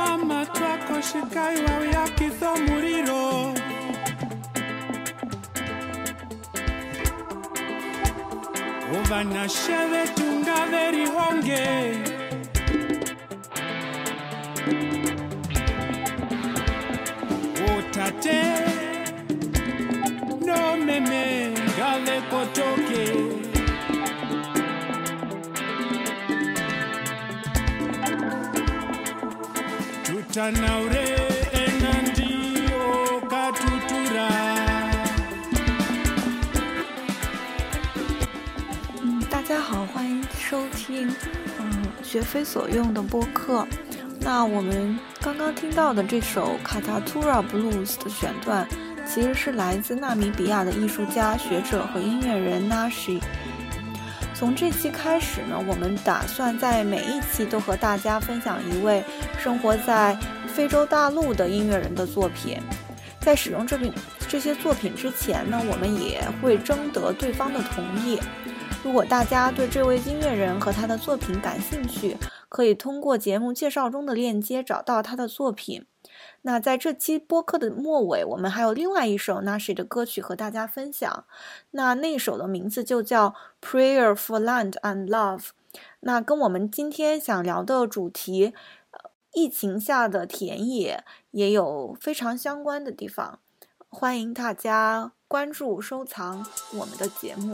mama twako shikayo wawe yakitha omuriro vanashe vetu ngaverihonge otate nomeme ngavekotoke 大家好，欢迎收听嗯学非所用的播客。那我们刚刚听到的这首《卡塔图拉 Blues》的选段，其实是来自纳米比亚的艺术家、学者和音乐人 Nashi。从这期开始呢，我们打算在每一期都和大家分享一位生活在非洲大陆的音乐人的作品。在使用这品这些作品之前呢，我们也会征得对方的同意。如果大家对这位音乐人和他的作品感兴趣，可以通过节目介绍中的链接找到他的作品。那在这期播客的末尾，我们还有另外一首 Nashi 的歌曲和大家分享。那那首的名字就叫《Prayer for Land and Love》。那跟我们今天想聊的主题，疫情下的田野也有非常相关的地方。欢迎大家关注、收藏我们的节目。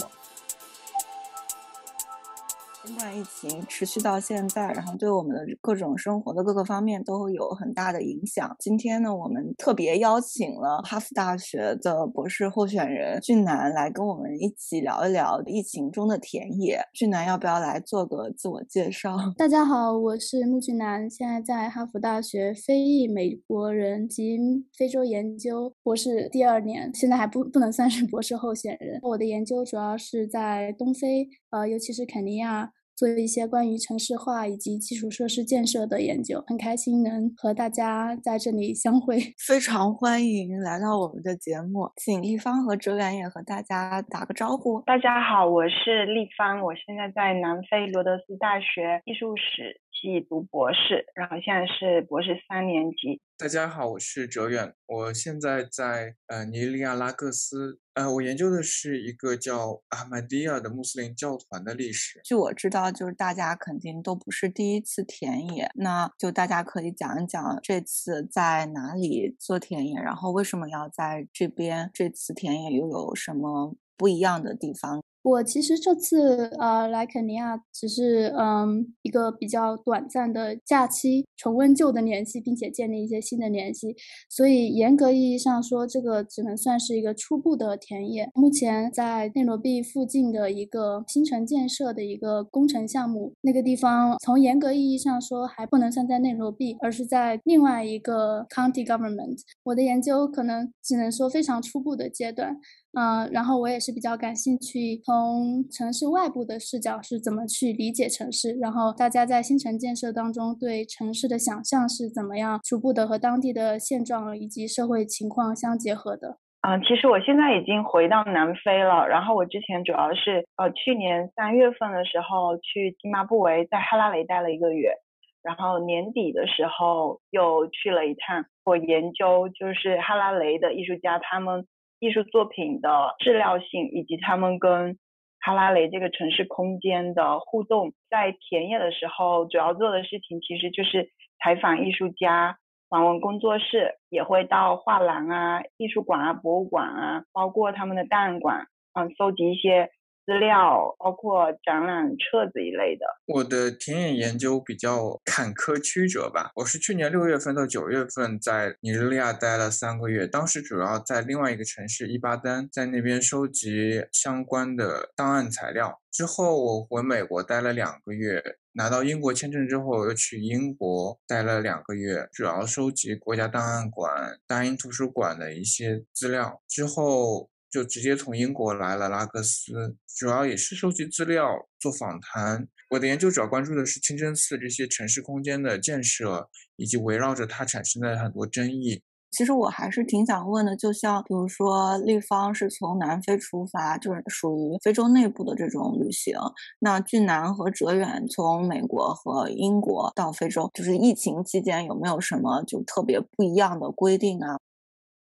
新冠疫情持续到现在，然后对我们的各种生活的各个方面都有很大的影响。今天呢，我们特别邀请了哈佛大学的博士候选人俊南来跟我们一起聊一聊疫情中的田野。俊南，要不要来做个自我介绍？大家好，我是穆俊南，现在在哈佛大学非裔美国人及非洲研究博士第二年，现在还不不能算是博士候选人。我的研究主要是在东非，呃，尤其是肯尼亚。做一些关于城市化以及基础设施建设的研究，很开心能和大家在这里相会。非常欢迎来到我们的节目，请立方和哲远也和大家打个招呼。大家好，我是立方，我现在在南非罗德斯大学艺术史系读博士，然后现在是博士三年级。大家好，我是哲远，我现在在呃尼日利亚拉各斯，呃，我研究的是一个叫阿曼迪亚的穆斯林教团的历史。据我知道，就是大家肯定都不是第一次田野，那就大家可以讲一讲这次在哪里做田野，然后为什么要在这边，这次田野又有什么不一样的地方？我其实这次呃来肯尼亚只是嗯一个比较短暂的假期，重温旧的联系，并且建立一些新的联系，所以严格意义上说，这个只能算是一个初步的田野。目前在内罗毕附近的一个新城建设的一个工程项目，那个地方从严格意义上说还不能算在内罗毕，而是在另外一个 county government。我的研究可能只能说非常初步的阶段。嗯，然后我也是比较感兴趣，从城市外部的视角是怎么去理解城市，然后大家在新城建设当中对城市的想象是怎么样逐步的和当地的现状以及社会情况相结合的。嗯，其实我现在已经回到南非了，然后我之前主要是呃去年三月份的时候去津巴布韦，在哈拉雷待了一个月，然后年底的时候又去了一趟，我研究就是哈拉雷的艺术家他们。艺术作品的质料性，以及他们跟哈拉雷这个城市空间的互动，在田野的时候，主要做的事情其实就是采访艺术家、访问工作室，也会到画廊啊、艺术馆啊、博物馆啊，包括他们的档案馆，嗯，搜集一些。资料包括展览册子一类的。我的田野研究比较坎坷曲折吧。我是去年六月份到九月份在尼日利亚待了三个月，当时主要在另外一个城市伊巴丹，在那边收集相关的档案材料。之后我回美国待了两个月，拿到英国签证之后又去英国待了两个月，主要收集国家档案馆、大英图书馆的一些资料。之后。就直接从英国来了拉各斯，主要也是收集资料、做访谈。我的研究主要关注的是清真寺这些城市空间的建设，以及围绕着它产生的很多争议。其实我还是挺想问的，就像比如说立方是从南非出发，就是属于非洲内部的这种旅行。那俊南和哲远从美国和英国到非洲，就是疫情期间有没有什么就特别不一样的规定啊？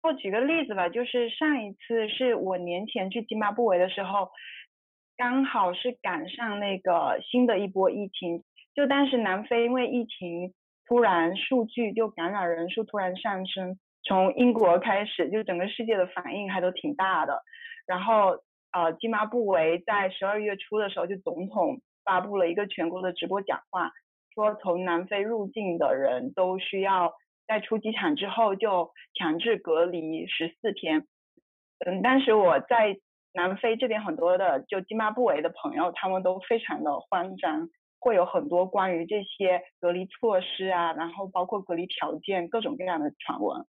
我举个例子吧，就是上一次是我年前去津巴布韦的时候，刚好是赶上那个新的一波疫情，就当时南非因为疫情突然数据就感染人数突然上升。从英国开始，就整个世界的反应还都挺大的。然后，呃，津巴布韦在十二月初的时候，就总统发布了一个全国的直播讲话，说从南非入境的人都需要在出机场之后就强制隔离十四天。嗯，当时我在南非这边很多的就津巴布韦的朋友，他们都非常的慌张，会有很多关于这些隔离措施啊，然后包括隔离条件各种各样的传闻。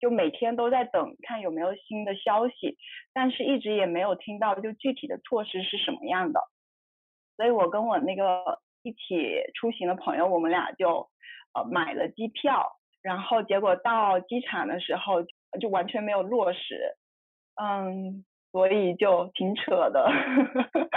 就每天都在等看有没有新的消息，但是一直也没有听到就具体的措施是什么样的，所以我跟我那个一起出行的朋友，我们俩就呃买了机票，然后结果到机场的时候就完全没有落实，嗯，所以就挺扯的。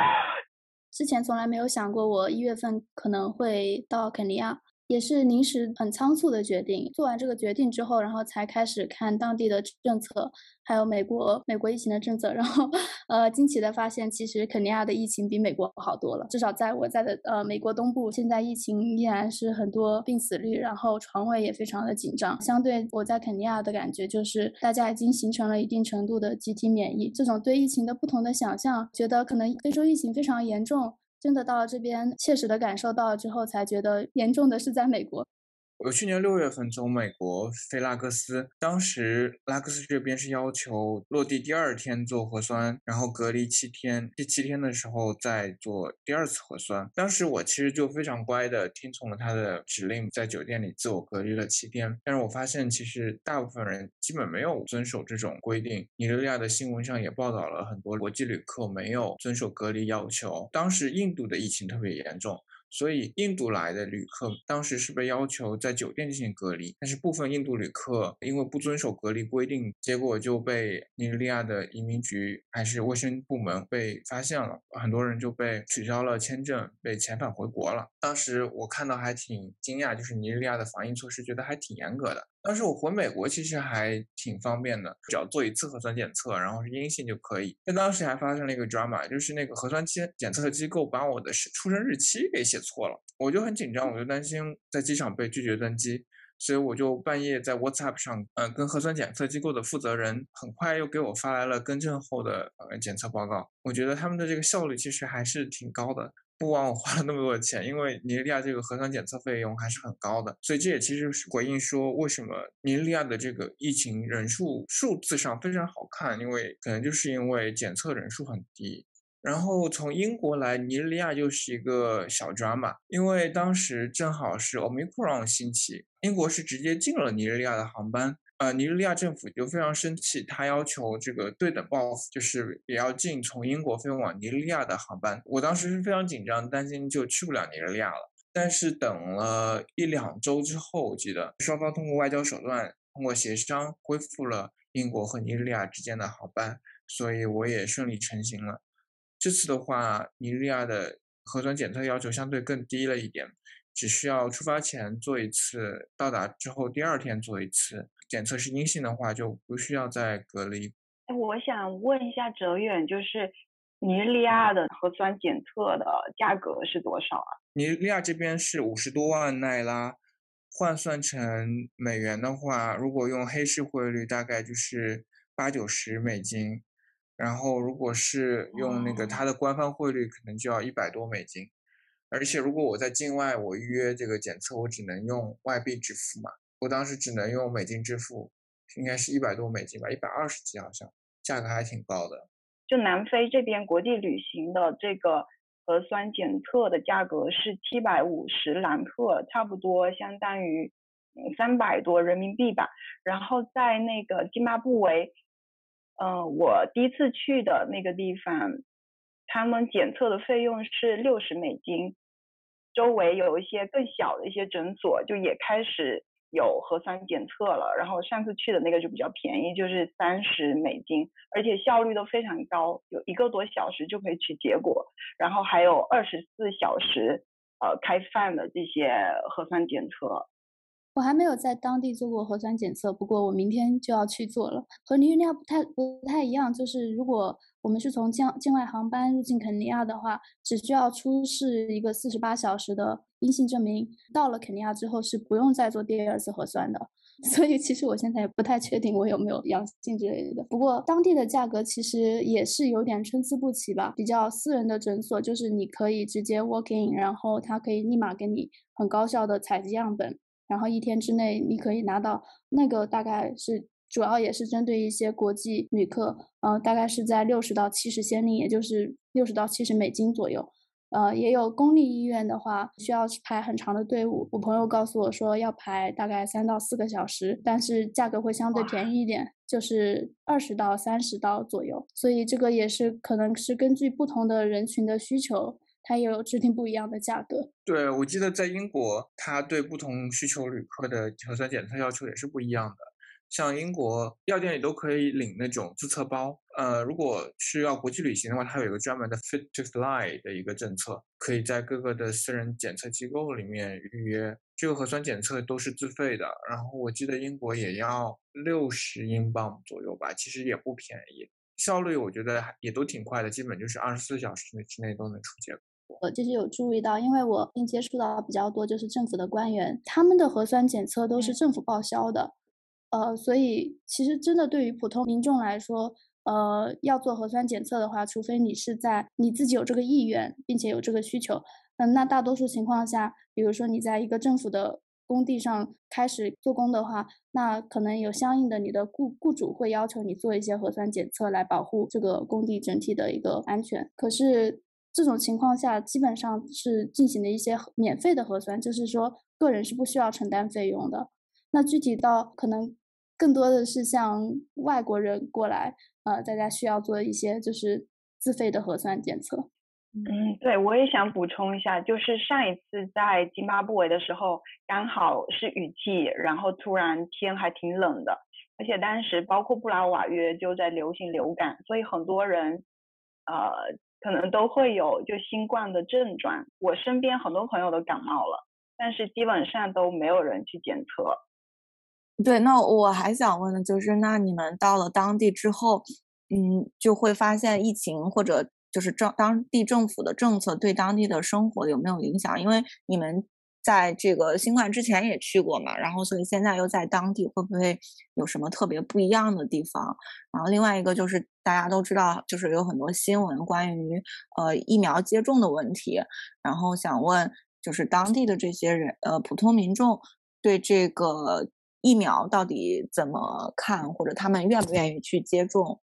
之前从来没有想过我一月份可能会到肯尼亚。也是临时很仓促的决定。做完这个决定之后，然后才开始看当地的政策，还有美国美国疫情的政策。然后，呃，惊奇的发现，其实肯尼亚的疫情比美国好多了。至少在我在的呃美国东部，现在疫情依然是很多病死率，然后床位也非常的紧张。相对我在肯尼亚的感觉，就是大家已经形成了一定程度的集体免疫。这种对疫情的不同的想象，觉得可能非洲疫情非常严重。真的到了这边，切实的感受到了之后，才觉得严重的是在美国。我去年六月份从美国飞拉各斯，当时拉各斯这边是要求落地第二天做核酸，然后隔离七天，第七天的时候再做第二次核酸。当时我其实就非常乖的听从了他的指令，在酒店里自我隔离了七天。但是我发现其实大部分人基本没有遵守这种规定。尼日利亚的新闻上也报道了很多国际旅客没有遵守隔离要求。当时印度的疫情特别严重。所以印度来的旅客当时是被要求在酒店进行隔离，但是部分印度旅客因为不遵守隔离规定，结果就被尼日利亚的移民局还是卫生部门被发现了，很多人就被取消了签证，被遣返回国了。当时我看到还挺惊讶，就是尼日利亚的防疫措施觉得还挺严格的。当时我回美国其实还挺方便的，只要做一次核酸检测，然后是阴性就可以。但当时还发生了一个 drama，就是那个核酸期检测机构把我的出生日期给写错了，我就很紧张，我就担心在机场被拒绝登机，所以我就半夜在 WhatsApp 上，嗯，跟核酸检测机构的负责人很快又给我发来了更正后的呃检测报告。我觉得他们的这个效率其实还是挺高的。不枉我花了那么多的钱，因为尼日利亚这个核酸检测费用还是很高的，所以这也其实是回应说为什么尼日利亚的这个疫情人数数字上非常好看，因为可能就是因为检测人数很低。然后从英国来尼日利亚就是一个小抓嘛因为当时正好是 Omicron 兴起，英国是直接禁了尼日利亚的航班。呃，尼日利亚政府就非常生气，他要求这个对等报复，就是也要禁从英国飞往尼日利亚的航班。我当时是非常紧张，担心就去不了尼日利亚了。但是等了一两周之后，我记得双方通过外交手段，通过协商恢复了英国和尼日利亚之间的航班，所以我也顺利成行了。这次的话，尼日利亚的核酸检测要求相对更低了一点，只需要出发前做一次，到达之后第二天做一次。检测是阴性的话，就不需要再隔离。哎，我想问一下哲远，就是尼日利亚的核酸检测的价格是多少啊？尼日利亚这边是五十多万奈拉，换算成美元的话，如果用黑市汇率，大概就是八九十美金。然后如果是用那个它的官方汇率，可能就要一百多美金。而且如果我在境外，我预约这个检测，我只能用外币支付嘛。我当时只能用美金支付，应该是一百多美金吧，一百二十几好像，价格还挺高的。就南非这边国际旅行的这个核酸检测的价格是七百五十兰特，差不多相当于三百多人民币吧。然后在那个津巴布韦，嗯，我第一次去的那个地方，他们检测的费用是六十美金，周围有一些更小的一些诊所就也开始。有核酸检测了。然后上次去的那个就比较便宜，就是三十美金，而且效率都非常高，有一个多小时就可以取结果，然后还有二十四小时呃开放的这些核酸检测。我还没有在当地做过核酸检测，不过我明天就要去做了。和尼日利亚不太不太一样，就是如果我们是从境境外航班入境肯尼亚的话，只需要出示一个四十八小时的阴性证明，到了肯尼亚之后是不用再做第二次核酸的。所以其实我现在也不太确定我有没有阳性之类的。不过当地的价格其实也是有点参差不齐吧，比较私人的诊所就是你可以直接 walk in，然后他可以立马给你很高效的采集样本。然后一天之内你可以拿到那个，大概是主要也是针对一些国际旅客，呃，大概是在六十到七十先令，也就是六十到七十美金左右。呃，也有公立医院的话，需要排很长的队伍。我朋友告诉我说要排大概三到四个小时，但是价格会相对便宜一点，就是二十到三十刀左右。所以这个也是可能是根据不同的人群的需求。它也有制定不一样的价格。对，我记得在英国，它对不同需求旅客的核酸检测要求也是不一样的。像英国药店里都可以领那种自测包。呃，如果需要国际旅行的话，它有一个专门的 Fit to Fly 的一个政策，可以在各个的私人检测机构里面预约。这个核酸检测都是自费的。然后我记得英国也要六十英镑左右吧，其实也不便宜。效率我觉得也都挺快的，基本就是二十四小时之内都能出结果。我就是有注意到，因为我并接触到比较多，就是政府的官员，他们的核酸检测都是政府报销的，呃，所以其实真的对于普通民众来说，呃，要做核酸检测的话，除非你是在你自己有这个意愿，并且有这个需求，嗯，那大多数情况下，比如说你在一个政府的工地上开始做工的话，那可能有相应的你的雇雇主会要求你做一些核酸检测来保护这个工地整体的一个安全，可是。这种情况下，基本上是进行的一些免费的核酸，就是说个人是不需要承担费用的。那具体到可能更多的是像外国人过来，呃，大家需要做一些就是自费的核酸检测。嗯，对，我也想补充一下，就是上一次在津巴布韦的时候，刚好是雨季，然后突然天还挺冷的，而且当时包括布拉瓦约就在流行流感，所以很多人，呃。可能都会有就新冠的症状，我身边很多朋友都感冒了，但是基本上都没有人去检测。对，那我还想问的就是，那你们到了当地之后，嗯，就会发现疫情或者就是政当地政府的政策对当地的生活有没有影响？因为你们。在这个新冠之前也去过嘛，然后所以现在又在当地，会不会有什么特别不一样的地方？然后另外一个就是大家都知道，就是有很多新闻关于呃疫苗接种的问题，然后想问，就是当地的这些人呃普通民众对这个疫苗到底怎么看，或者他们愿不愿意去接种？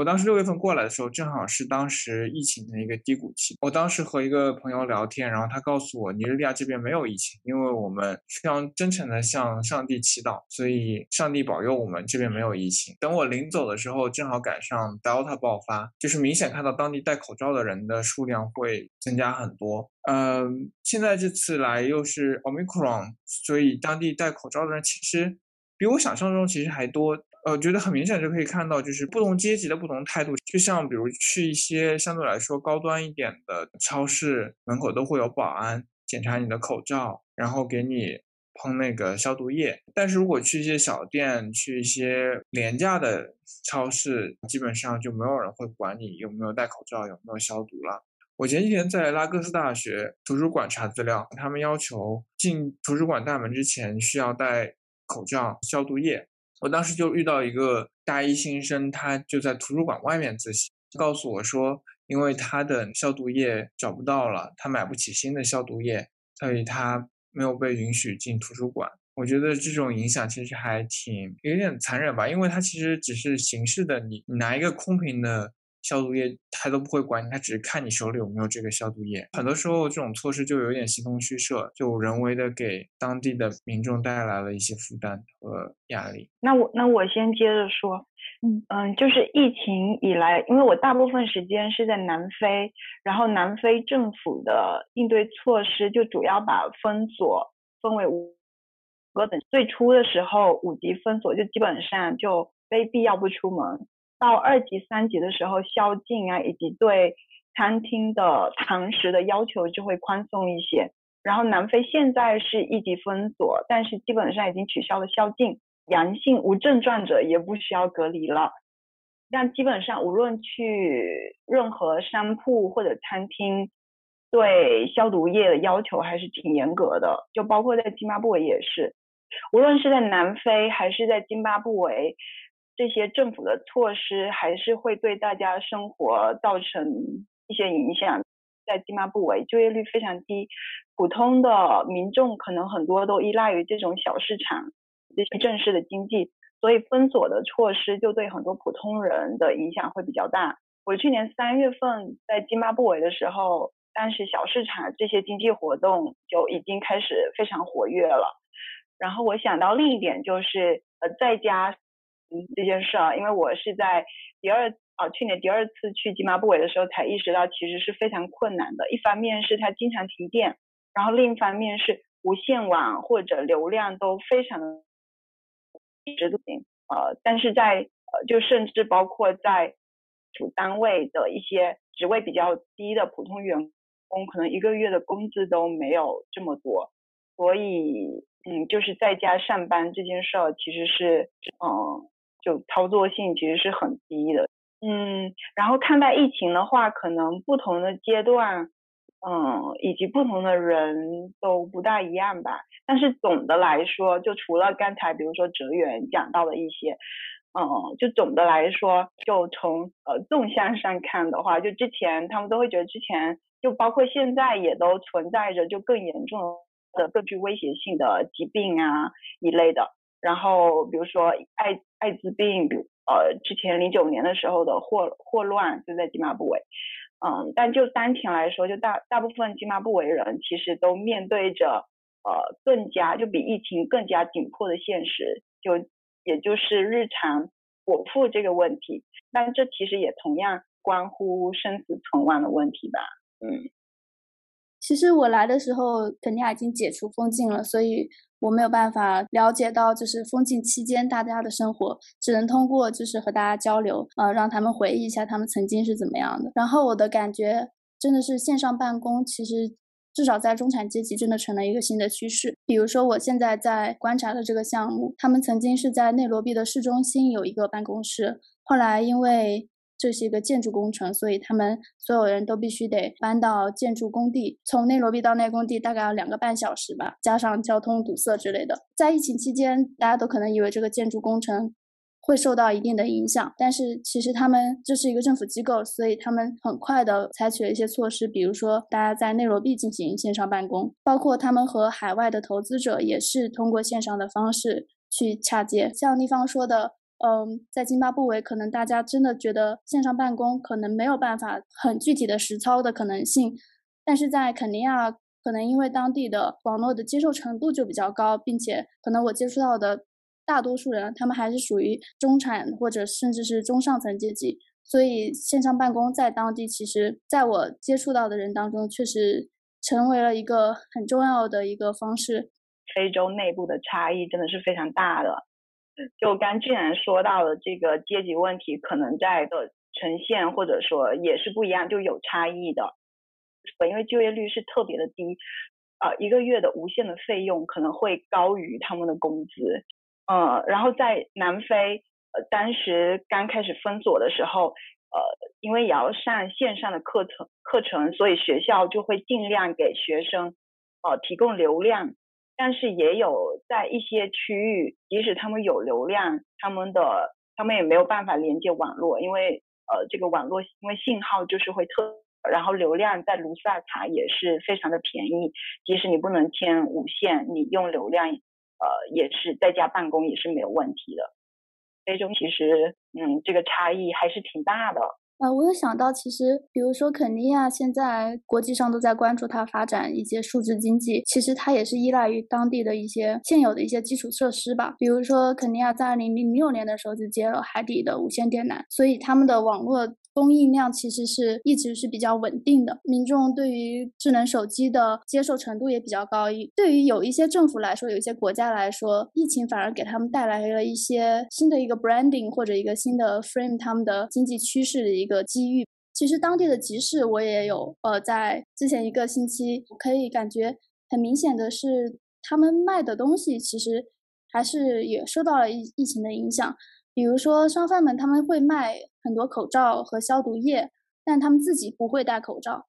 我当时六月份过来的时候，正好是当时疫情的一个低谷期。我当时和一个朋友聊天，然后他告诉我，尼日利亚这边没有疫情，因为我们非常真诚的向上帝祈祷，所以上帝保佑我们这边没有疫情。等我临走的时候，正好赶上 Delta 爆发，就是明显看到当地戴口罩的人的数量会增加很多。嗯，现在这次来又是 Omicron，所以当地戴口罩的人其实比我想象中其实还多。呃，觉得很明显就可以看到，就是不同阶级的不同态度。就像比如去一些相对来说高端一点的超市门口，都会有保安检查你的口罩，然后给你喷那个消毒液。但是如果去一些小店，去一些廉价的超市，基本上就没有人会管你有没有戴口罩，有没有消毒了。我前几天在拉各斯大学图书馆查资料，他们要求进图书馆大门之前需要戴口罩、消毒液。我当时就遇到一个大一新生，他就在图书馆外面自习，告诉我说，因为他的消毒液找不到了，他买不起新的消毒液，所以他没有被允许进图书馆。我觉得这种影响其实还挺有点残忍吧，因为他其实只是形式的，你你拿一个空瓶的。消毒液他都不会管你，他只是看你手里有没有这个消毒液。很多时候这种措施就有点形同虚设，就人为的给当地的民众带来了一些负担和压力。那我那我先接着说，嗯嗯，就是疫情以来，因为我大部分时间是在南非，然后南非政府的应对措施就主要把封锁分为五个等最初的时候，五级封锁就基本上就非必要不出门。到二级、三级的时候，宵禁啊，以及对餐厅的堂食的要求就会宽松一些。然后南非现在是一级封锁，但是基本上已经取消了宵禁，阳性无症状者也不需要隔离了。但基本上无论去任何商铺或者餐厅，对消毒液的要求还是挺严格的，就包括在津巴布韦也是。无论是在南非还是在津巴布韦，这些政府的措施还是会对大家生活造成一些影响。在津巴布韦，就业率非常低，普通的民众可能很多都依赖于这种小市场这些正式的经济，所以封锁的措施就对很多普通人的影响会比较大。我去年三月份在津巴布韦的时候，当时小市场这些经济活动就已经开始非常活跃了。然后我想到另一点就是，呃，在家这件事儿，因为我是在第二啊去年第二次去津巴布韦的时候才意识到，其实是非常困难的。一方面是它经常停电，然后另一方面是无线网或者流量都非常的一直都行。呃，但是在呃就甚至包括在主单位的一些职位比较低的普通员工，可能一个月的工资都没有这么多，所以。嗯，就是在家上班这件事儿，其实是，嗯，就操作性其实是很低的。嗯，然后看待疫情的话，可能不同的阶段，嗯，以及不同的人都不大一样吧。但是总的来说，就除了刚才比如说哲远讲到的一些，嗯，就总的来说，就从呃纵向上看的话，就之前他们都会觉得之前，就包括现在也都存在着就更严重。的更具威胁性的疾病啊一类的，然后比如说艾艾滋病，比呃之前零九年的时候的霍霍乱就在津巴布韦，嗯，但就当前来说，就大大部分津巴布韦人其实都面对着呃更加就比疫情更加紧迫的现实，就也就是日常果腹这个问题，但这其实也同样关乎生死存亡的问题吧，嗯。其实我来的时候，肯定已经解除封禁了，所以我没有办法了解到，就是封禁期间大家的生活，只能通过就是和大家交流，呃，让他们回忆一下他们曾经是怎么样的。然后我的感觉真的是线上办公，其实至少在中产阶级真的成了一个新的趋势。比如说我现在在观察的这个项目，他们曾经是在内罗毕的市中心有一个办公室，后来因为这是一个建筑工程，所以他们所有人都必须得搬到建筑工地。从内罗毕到那工地大概要两个半小时吧，加上交通堵塞之类的。在疫情期间，大家都可能以为这个建筑工程会受到一定的影响，但是其实他们这是一个政府机构，所以他们很快的采取了一些措施，比如说大家在内罗毕进行线上办公，包括他们和海外的投资者也是通过线上的方式去洽接。像立方说的。嗯，在津巴布韦，可能大家真的觉得线上办公可能没有办法很具体的实操的可能性，但是在肯尼亚，可能因为当地的网络的接受程度就比较高，并且可能我接触到的大多数人，他们还是属于中产或者甚至是中上层阶级，所以线上办公在当地，其实在我接触到的人当中，确实成为了一个很重要的一个方式。非洲内部的差异真的是非常大的。就刚既然说到了这个阶级问题，可能在的呈现或者说也是不一样，就有差异的。因为就业率是特别的低，呃，一个月的无限的费用可能会高于他们的工资。呃，然后在南非，呃，当时刚开始封锁的时候，呃，因为也要上线上的课程课程，所以学校就会尽量给学生呃提供流量。但是也有在一些区域，即使他们有流量，他们的他们也没有办法连接网络，因为呃这个网络因为信号就是会特，然后流量在卢萨卡也是非常的便宜，即使你不能签无线，你用流量呃也是在家办公也是没有问题的。非洲其实嗯这个差异还是挺大的。呃，我有想到，其实比如说肯尼亚现在国际上都在关注它发展一些数字经济，其实它也是依赖于当地的一些现有的一些基础设施吧。比如说肯尼亚在二零零六年的时候就接了海底的无线电缆，所以他们的网络供应量其实是一直是比较稳定的，民众对于智能手机的接受程度也比较高。对于有一些政府来说，有一些国家来说，疫情反而给他们带来了一些新的一个 branding 或者一个新的 frame 他们的经济趋势的一个机遇。其实当地的集市我也有，呃，在之前一个星期可以感觉很明显的是，他们卖的东西其实还是也受到了疫疫情的影响。比如说商贩们他们会卖很多口罩和消毒液，但他们自己不会戴口罩，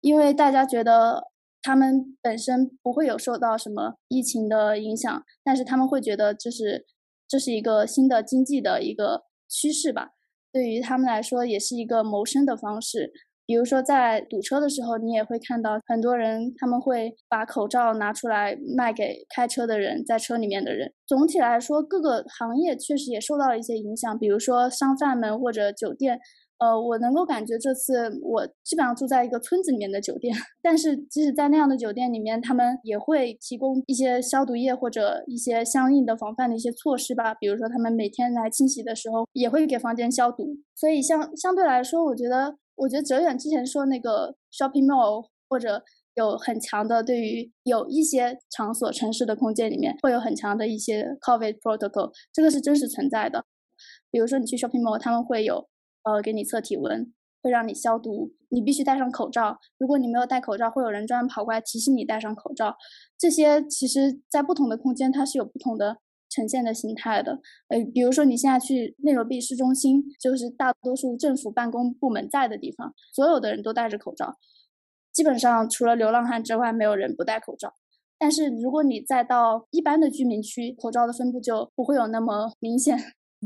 因为大家觉得他们本身不会有受到什么疫情的影响，但是他们会觉得这是这是一个新的经济的一个趋势吧。对于他们来说，也是一个谋生的方式。比如说，在堵车的时候，你也会看到很多人，他们会把口罩拿出来卖给开车的人，在车里面的人。总体来说，各个行业确实也受到了一些影响。比如说，商贩们或者酒店。呃，我能够感觉这次我基本上住在一个村子里面的酒店，但是即使在那样的酒店里面，他们也会提供一些消毒液或者一些相应的防范的一些措施吧。比如说，他们每天来清洗的时候，也会给房间消毒。所以，相相对来说，我觉得，我觉得哲远之前说那个 shopping mall 或者有很强的对于有一些场所、城市的空间里面会有很强的一些 COVID protocol，这个是真实存在的。比如说，你去 shopping mall，他们会有。呃，给你测体温，会让你消毒，你必须戴上口罩。如果你没有戴口罩，会有人专门跑过来提醒你戴上口罩。这些其实，在不同的空间，它是有不同的呈现的形态的。呃，比如说你现在去内罗毕市中心，就是大多数政府办公部门在的地方，所有的人都戴着口罩，基本上除了流浪汉之外，没有人不戴口罩。但是如果你再到一般的居民区，口罩的分布就不会有那么明显。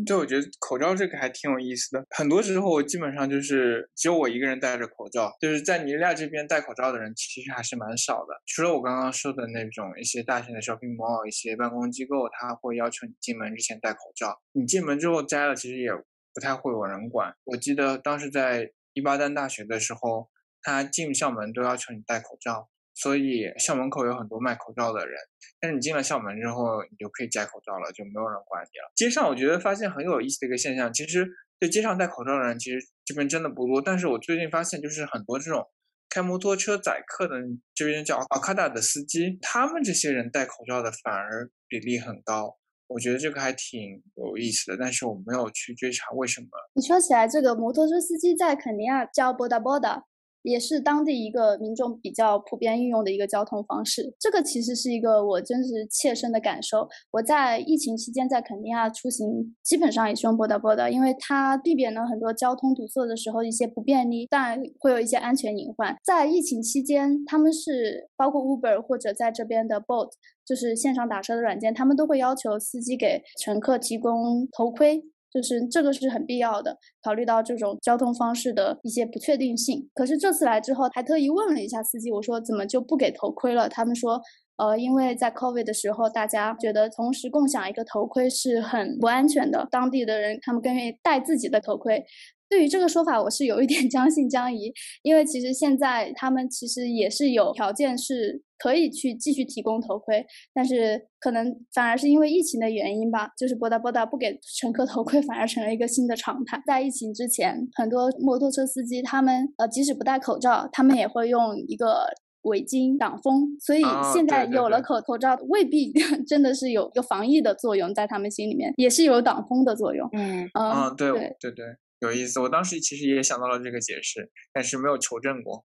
对，我觉得口罩这个还挺有意思的。很多时候，我基本上就是只有我一个人戴着口罩。就是在尼日利亚这边戴口罩的人其实还是蛮少的。除了我刚刚说的那种一些大型的 shopping mall、一些办公机构，他会要求你进门之前戴口罩。你进门之后摘了，其实也不太会有人管。我记得当时在伊巴丹大学的时候，他进校门都要求你戴口罩。所以校门口有很多卖口罩的人，但是你进了校门之后，你就可以摘口罩了，就没有人管你了。街上我觉得发现很有意思的一个现象，其实对街上戴口罩的人，其实这边真的不多。但是我最近发现，就是很多这种开摩托车载客的，这边叫阿卡达的司机，他们这些人戴口罩的反而比例很高。我觉得这个还挺有意思的，但是我没有去追查为什么。你说起来，这个摩托车司机在肯尼亚叫波达波达。也是当地一个民众比较普遍运用的一个交通方式。这个其实是一个我真实切身的感受。我在疫情期间在肯尼亚出行，基本上也是用波达波达，因为它避免了很多交通堵塞的时候一些不便利，但会有一些安全隐患。在疫情期间，他们是包括 Uber 或者在这边的 Bolt，就是线上打车的软件，他们都会要求司机给乘客提供头盔。就是这个是很必要的，考虑到这种交通方式的一些不确定性。可是这次来之后，还特意问了一下司机，我说怎么就不给头盔了？他们说，呃，因为在 COVID 的时候，大家觉得同时共享一个头盔是很不安全的，当地的人他们更愿意戴自己的头盔。对于这个说法，我是有一点 将信将疑，因为其实现在他们其实也是有条件是可以去继续提供头盔，但是可能反而是因为疫情的原因吧，就是波达波达不给乘客头盔，反而成了一个新的常态。在疫情之前，很多摩托车司机他们呃即使不戴口罩，他们也会用一个围巾挡风，所以现在有了口口罩，未必 真的是有一个防疫的作用，在他们心里面也是有挡风的作用。嗯啊，对对对。有意思，我当时其实也想到了这个解释，但是没有求证过。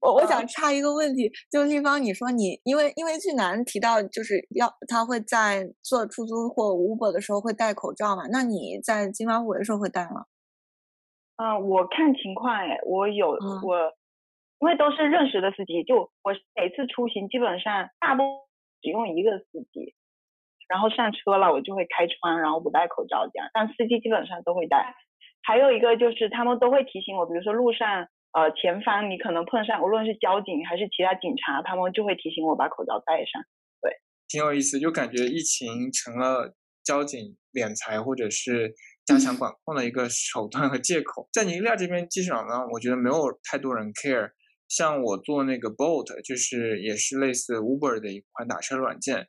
我我想插一个问题，就立方，你说你因为因为俊南提到就是要他会在坐出租或 Uber 的时候会戴口罩嘛？那你在金马五的时候会戴吗？嗯，我看情况哎，我有我，因为都是认识的司机，就我每次出行基本上大部分只用一个司机，然后上车了我就会开窗，然后不戴口罩这样，但司机基本上都会戴。还有一个就是他们都会提醒我，比如说路上，呃，前方你可能碰上，无论是交警还是其他警察，他们就会提醒我把口罩戴上。对，挺有意思，就感觉疫情成了交警敛财或者是加强管控的一个手段和借口。在尼日利亚这边，基本上呢，我觉得没有太多人 care。像我做那个 Bolt，就是也是类似 Uber 的一款打车软件，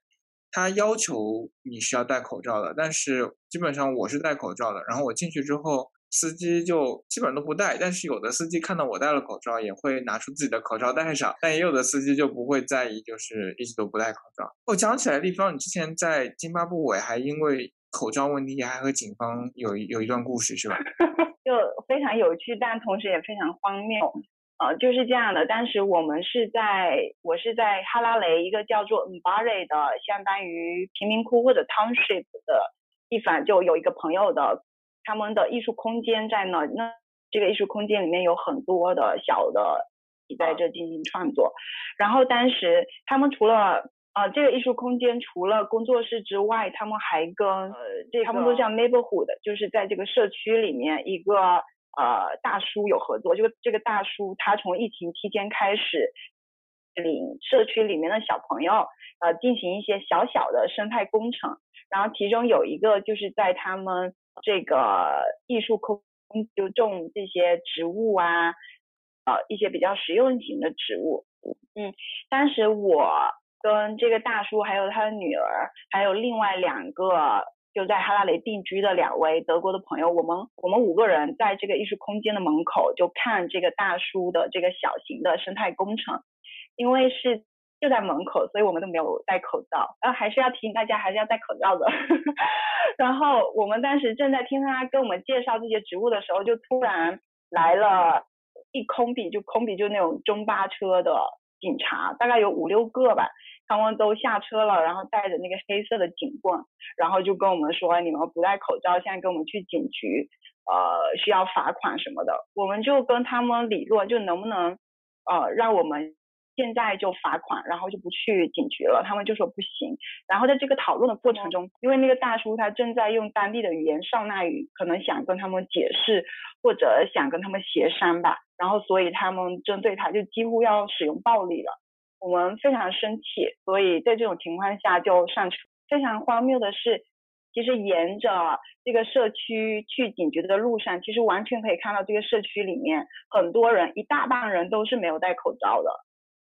它要求你是要戴口罩的，但是基本上我是戴口罩的。然后我进去之后。司机就基本上都不戴，但是有的司机看到我戴了口罩，也会拿出自己的口罩戴上，但也有的司机就不会在意，就是一直都不戴口罩。我讲起来，立方，你之前在津巴布韦还因为口罩问题还和警方有有一段故事是吧？就非常有趣，但同时也非常荒谬。呃，就是这样的。当时我们是在，我是在哈拉雷一个叫做 m b a r 的，相当于贫民窟或者 township 的地方，就有一个朋友的，他们的艺术空间在哪。那这个艺术空间里面有很多的小的在这进行创作。然后当时他们除了呃这个艺术空间除了工作室之外，他们还跟呃这他们都叫 neighborhood，就是在这个社区里面一个。呃，大叔有合作，这个这个大叔他从疫情期间开始领社区里面的小朋友呃进行一些小小的生态工程，然后其中有一个就是在他们这个艺术空就种这些植物啊，呃一些比较实用型的植物，嗯，当时我跟这个大叔还有他的女儿还有另外两个。就在哈拉雷定居的两位德国的朋友，我们我们五个人在这个艺术空间的门口就看这个大叔的这个小型的生态工程，因为是就在门口，所以我们都没有戴口罩，然后还是要提醒大家还是要戴口罩的。然后我们当时正在听他跟我们介绍这些植物的时候，就突然来了一空比，就空比就那种中巴车的警察，大概有五六个吧。他们都下车了，然后带着那个黑色的警棍，然后就跟我们说：“你们不戴口罩，现在跟我们去警局，呃，需要罚款什么的。”我们就跟他们理论，就能不能呃让我们现在就罚款，然后就不去警局了。他们就说不行。然后在这个讨论的过程中，因为那个大叔他正在用当地的语言少纳语，可能想跟他们解释或者想跟他们协商吧，然后所以他们针对他就几乎要使用暴力了。我们非常生气，所以在这种情况下就上车。非常荒谬的是，其实沿着这个社区去警局的路上，其实完全可以看到这个社区里面很多人，一大半人都是没有戴口罩的，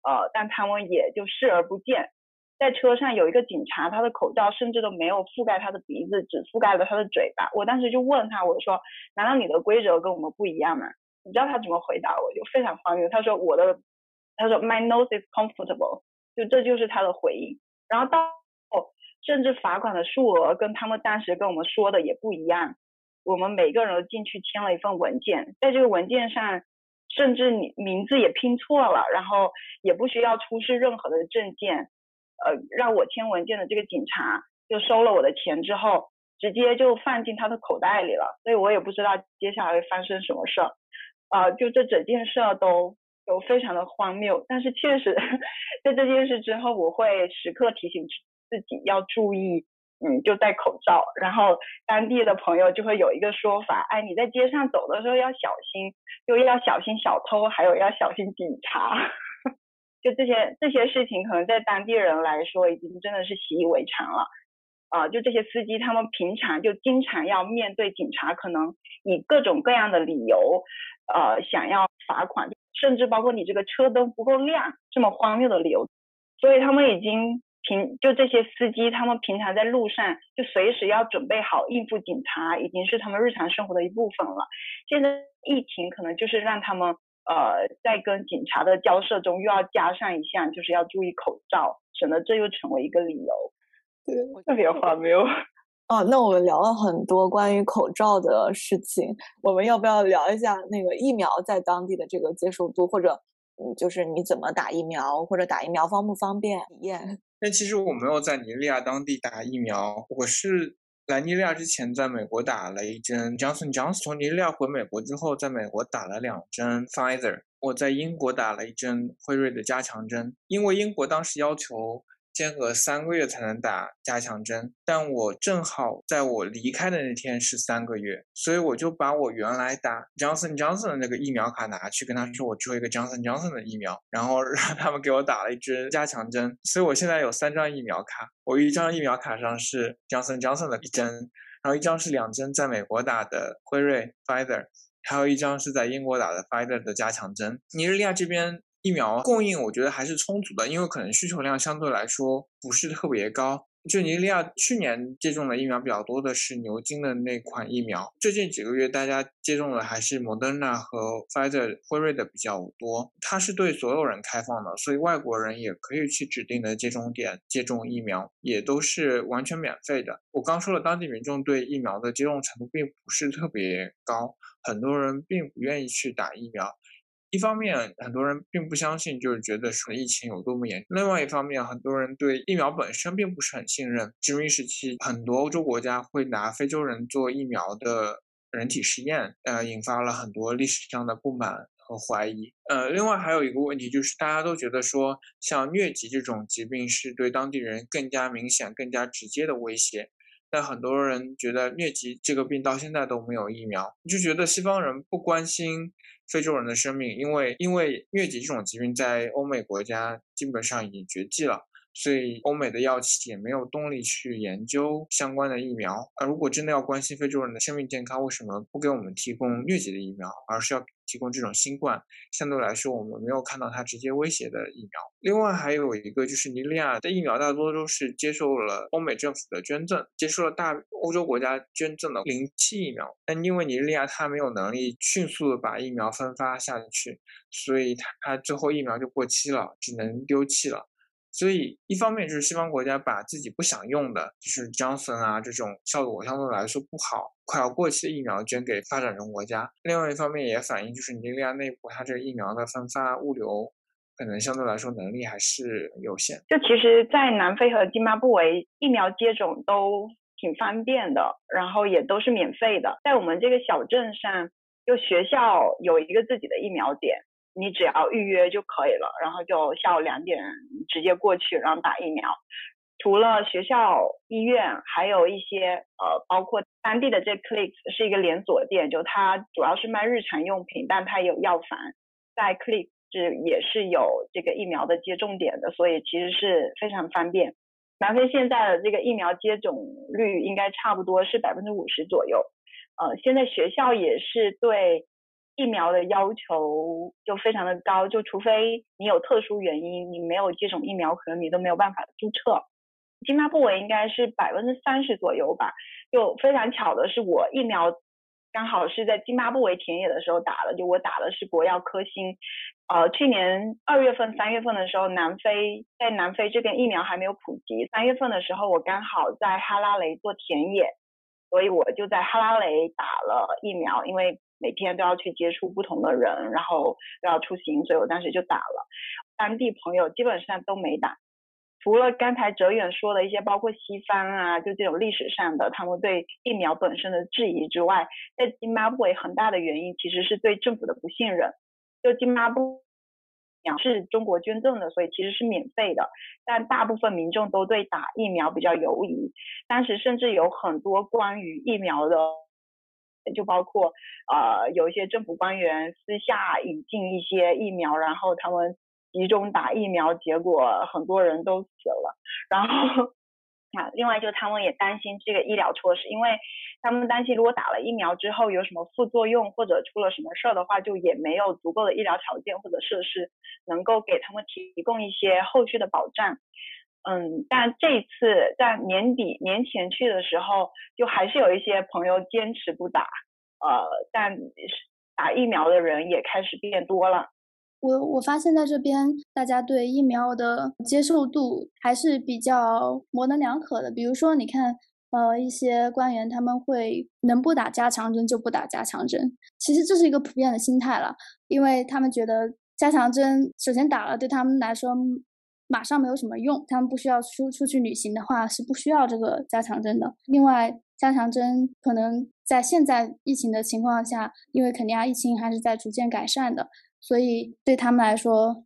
呃，但他们也就视而不见。在车上有一个警察，他的口罩甚至都没有覆盖他的鼻子，只覆盖了他的嘴巴。我当时就问他，我说：“难道你的规则跟我们不一样吗？”你知道他怎么回答我？就非常荒谬。他说：“我的。”他说：“My nose is comfortable。”就这就是他的回应。然后到甚至罚款的数额跟他们当时跟我们说的也不一样。我们每个人都进去签了一份文件，在这个文件上，甚至你名字也拼错了，然后也不需要出示任何的证件。呃，让我签文件的这个警察就收了我的钱之后，直接就放进他的口袋里了。所以我也不知道接下来会发生什么事儿。啊，就这整件事都。都非常的荒谬，但是确实，在这件事之后，我会时刻提醒自己要注意，嗯，就戴口罩。然后当地的朋友就会有一个说法，哎，你在街上走的时候要小心，又要小心小偷，还有要小心警察。就这些这些事情，可能在当地人来说，已经真的是习以为常了。啊，就这些司机，他们平常就经常要面对警察，可能以各种各样的理由，呃，想要罚款。甚至包括你这个车灯不够亮这么荒谬的理由，所以他们已经平就这些司机，他们平常在路上就随时要准备好应付警察，已经是他们日常生活的一部分了。现在疫情可能就是让他们呃在跟警察的交涉中又要加上一项，就是要注意口罩，省得这又成为一个理由。对，特别荒谬。哦，那我们聊了很多关于口罩的事情，我们要不要聊一下那个疫苗在当地的这个接受度，或者嗯，就是你怎么打疫苗，或者打疫苗方不方便体验？但其实我没有在尼日利亚当地打疫苗，我是来尼日利亚之前在美国打了一针 Johnson Johnson，从尼日利亚回美国之后，在美国打了两针 Pfizer，我在英国打了一针辉瑞的加强针，因为英国当时要求。间隔三个月才能打加强针，但我正好在我离开的那天是三个月，所以我就把我原来打 Johnson Johnson 的那个疫苗卡拿去跟他说，我只有一个 Johnson Johnson 的疫苗，然后 让他们给我打了一支加强针，所以我现在有三张疫苗卡，我一张疫苗卡上是 Johnson Johnson 的一针，然后一张是两针在美国打的辉瑞 Pfizer，还有一张是在英国打的 Pfizer 的加强针。尼日利亚这边。疫苗供应我觉得还是充足的，因为可能需求量相对来说不是特别高。就尼日利亚去年接种的疫苗比较多的是牛津的那款疫苗，最近几个月大家接种的还是莫德纳和 Pfizer 辉瑞的比较多。它是对所有人开放的，所以外国人也可以去指定的接种点接种疫苗，也都是完全免费的。我刚说了，当地民众对疫苗的接种程度并不是特别高，很多人并不愿意去打疫苗。一方面，很多人并不相信，就是觉得说疫情有多么严重；另外一方面，很多人对疫苗本身并不是很信任。殖民时期，很多欧洲国家会拿非洲人做疫苗的人体实验，呃，引发了很多历史上的不满和怀疑。呃，另外还有一个问题就是，大家都觉得说，像疟疾这种疾病是对当地人更加明显、更加直接的威胁。但很多人觉得疟疾这个病到现在都没有疫苗，就觉得西方人不关心。非洲人的生命，因为因为疟疾这种疾病在欧美国家基本上已经绝迹了，所以欧美的药企也没有动力去研究相关的疫苗。而如果真的要关心非洲人的生命健康，为什么不给我们提供疟疾的疫苗，而是要？提供这种新冠，相对来说我们没有看到它直接威胁的疫苗。另外还有一个就是尼日利亚的疫苗大多都是接受了欧美政府的捐赠，接受了大欧洲国家捐赠的零期疫苗。但因为尼日利亚它没有能力迅速的把疫苗分发下去，所以它它最后疫苗就过期了，只能丢弃了。所以，一方面就是西方国家把自己不想用的，就是 Johnson 啊这种效果相对来说不好、快要过期的疫苗捐给发展中国家；另外一方面也反映就是尼日利亚内部它这个疫苗的分发物流可能相对来说能力还是有限。就其实，在南非和津巴布韦疫苗接种都挺方便的，然后也都是免费的。在我们这个小镇上，就学校有一个自己的疫苗点。你只要预约就可以了，然后就下午两点直接过去，然后打疫苗。除了学校、医院，还有一些呃，包括当地的这 Clicks 是一个连锁店，就它主要是卖日常用品，但它也有药房，在 Clicks 是也是有这个疫苗的接种点的，所以其实是非常方便。南非现在的这个疫苗接种率应该差不多是百分之五十左右，呃，现在学校也是对。疫苗的要求就非常的高，就除非你有特殊原因，你没有接种疫苗，可能你都没有办法注册。津巴布韦应该是百分之三十左右吧。就非常巧的是，我疫苗刚好是在津巴布韦田野的时候打的，就我打的是国药科兴。呃，去年二月份、三月份的时候，南非在南非这边疫苗还没有普及。三月份的时候，我刚好在哈拉雷做田野，所以我就在哈拉雷打了疫苗，因为。每天都要去接触不同的人，然后都要出行，所以我当时就打了。当地朋友基本上都没打，除了刚才哲远说的一些，包括西方啊，就这种历史上的他们对疫苗本身的质疑之外，在津巴布韦很大的原因其实是对政府的不信任。就津巴布苗是中国捐赠的，所以其实是免费的，但大部分民众都对打疫苗比较犹疑。当时甚至有很多关于疫苗的。就包括呃有一些政府官员私下引进一些疫苗，然后他们集中打疫苗，结果很多人都死了。然后啊，另外就他们也担心这个医疗措施，因为他们担心如果打了疫苗之后有什么副作用或者出了什么事儿的话，就也没有足够的医疗条件或者设施能够给他们提供一些后续的保障。嗯，但这一次在年底年前去的时候，就还是有一些朋友坚持不打，呃，但打疫苗的人也开始变多了。我我发现在这边，大家对疫苗的接受度还是比较模棱两可的。比如说，你看，呃，一些官员他们会能不打加强针就不打加强针，其实这是一个普遍的心态了，因为他们觉得加强针首先打了对他们来说。马上没有什么用，他们不需要出出去旅行的话是不需要这个加强针的。另外，加强针可能在现在疫情的情况下，因为肯尼亚疫情还是在逐渐改善的，所以对他们来说，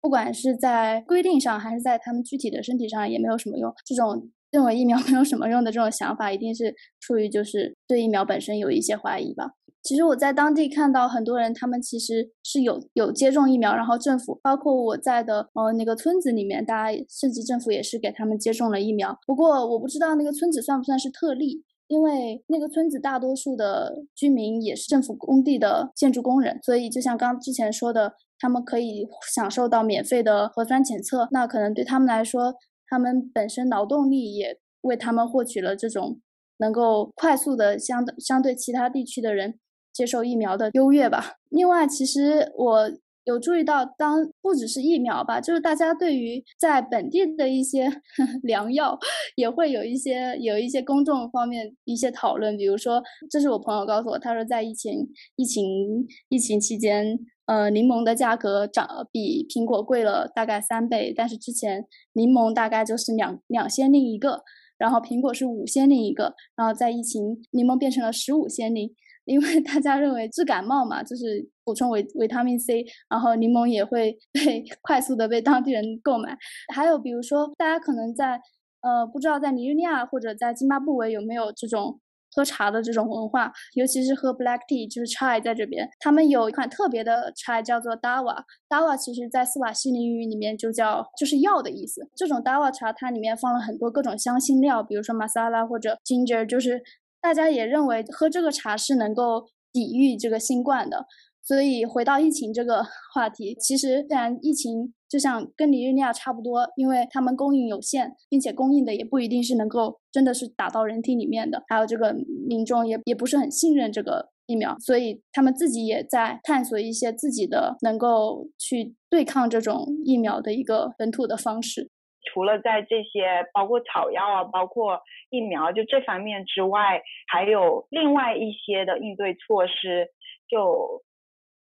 不管是在规定上还是在他们具体的身体上也没有什么用。这种认为疫苗 没有什么用的这种想法，一定是出于就是对疫苗本身有一些怀疑吧。其实我在当地看到很多人，他们其实是有有接种疫苗，然后政府包括我在的呃那个村子里面，大家甚至政府也是给他们接种了疫苗。不过我不知道那个村子算不算是特例，因为那个村子大多数的居民也是政府工地的建筑工人，所以就像刚之前说的，他们可以享受到免费的核酸检测，那可能对他们来说。他们本身劳动力也为他们获取了这种能够快速的相相对其他地区的人接受疫苗的优越吧。另外，其实我。有注意到，当不只是疫苗吧，就是大家对于在本地的一些 良药，也会有一些有一些公众方面一些讨论。比如说，这是我朋友告诉我，他说在疫情疫情疫情期间，呃，柠檬的价格涨比苹果贵了大概三倍，但是之前柠檬大概就是两两先令一个，然后苹果是五先令一个，然后在疫情柠檬变成了十五先令。因为大家认为治感冒嘛，就是补充维维他命 C，然后柠檬也会被 快速的被当地人购买。还有比如说，大家可能在呃不知道在尼日利亚或者在津巴布韦有没有这种喝茶的这种文化，尤其是喝 black tea，就是 chai 在这边，他们有一款特别的 chai 叫做 dawa，dawa 其实在斯瓦西里语里面就叫就是药的意思。这种 dawa 茶它里面放了很多各种香辛料，比如说 masala 或者 ginger，就是。大家也认为喝这个茶是能够抵御这个新冠的，所以回到疫情这个 话题，其实虽然疫情就像跟尼日利亚差不多，因为他们供应有限，并且供应的也不一定是能够真的是打到人体里面的，还有这个民众也也不是很信任这个疫苗，所以他们自己也在探索一些自己的能够去对抗这种疫苗的一个本土的方式。除了在这些包括草药啊，包括疫苗就这方面之外，还有另外一些的应对措施。就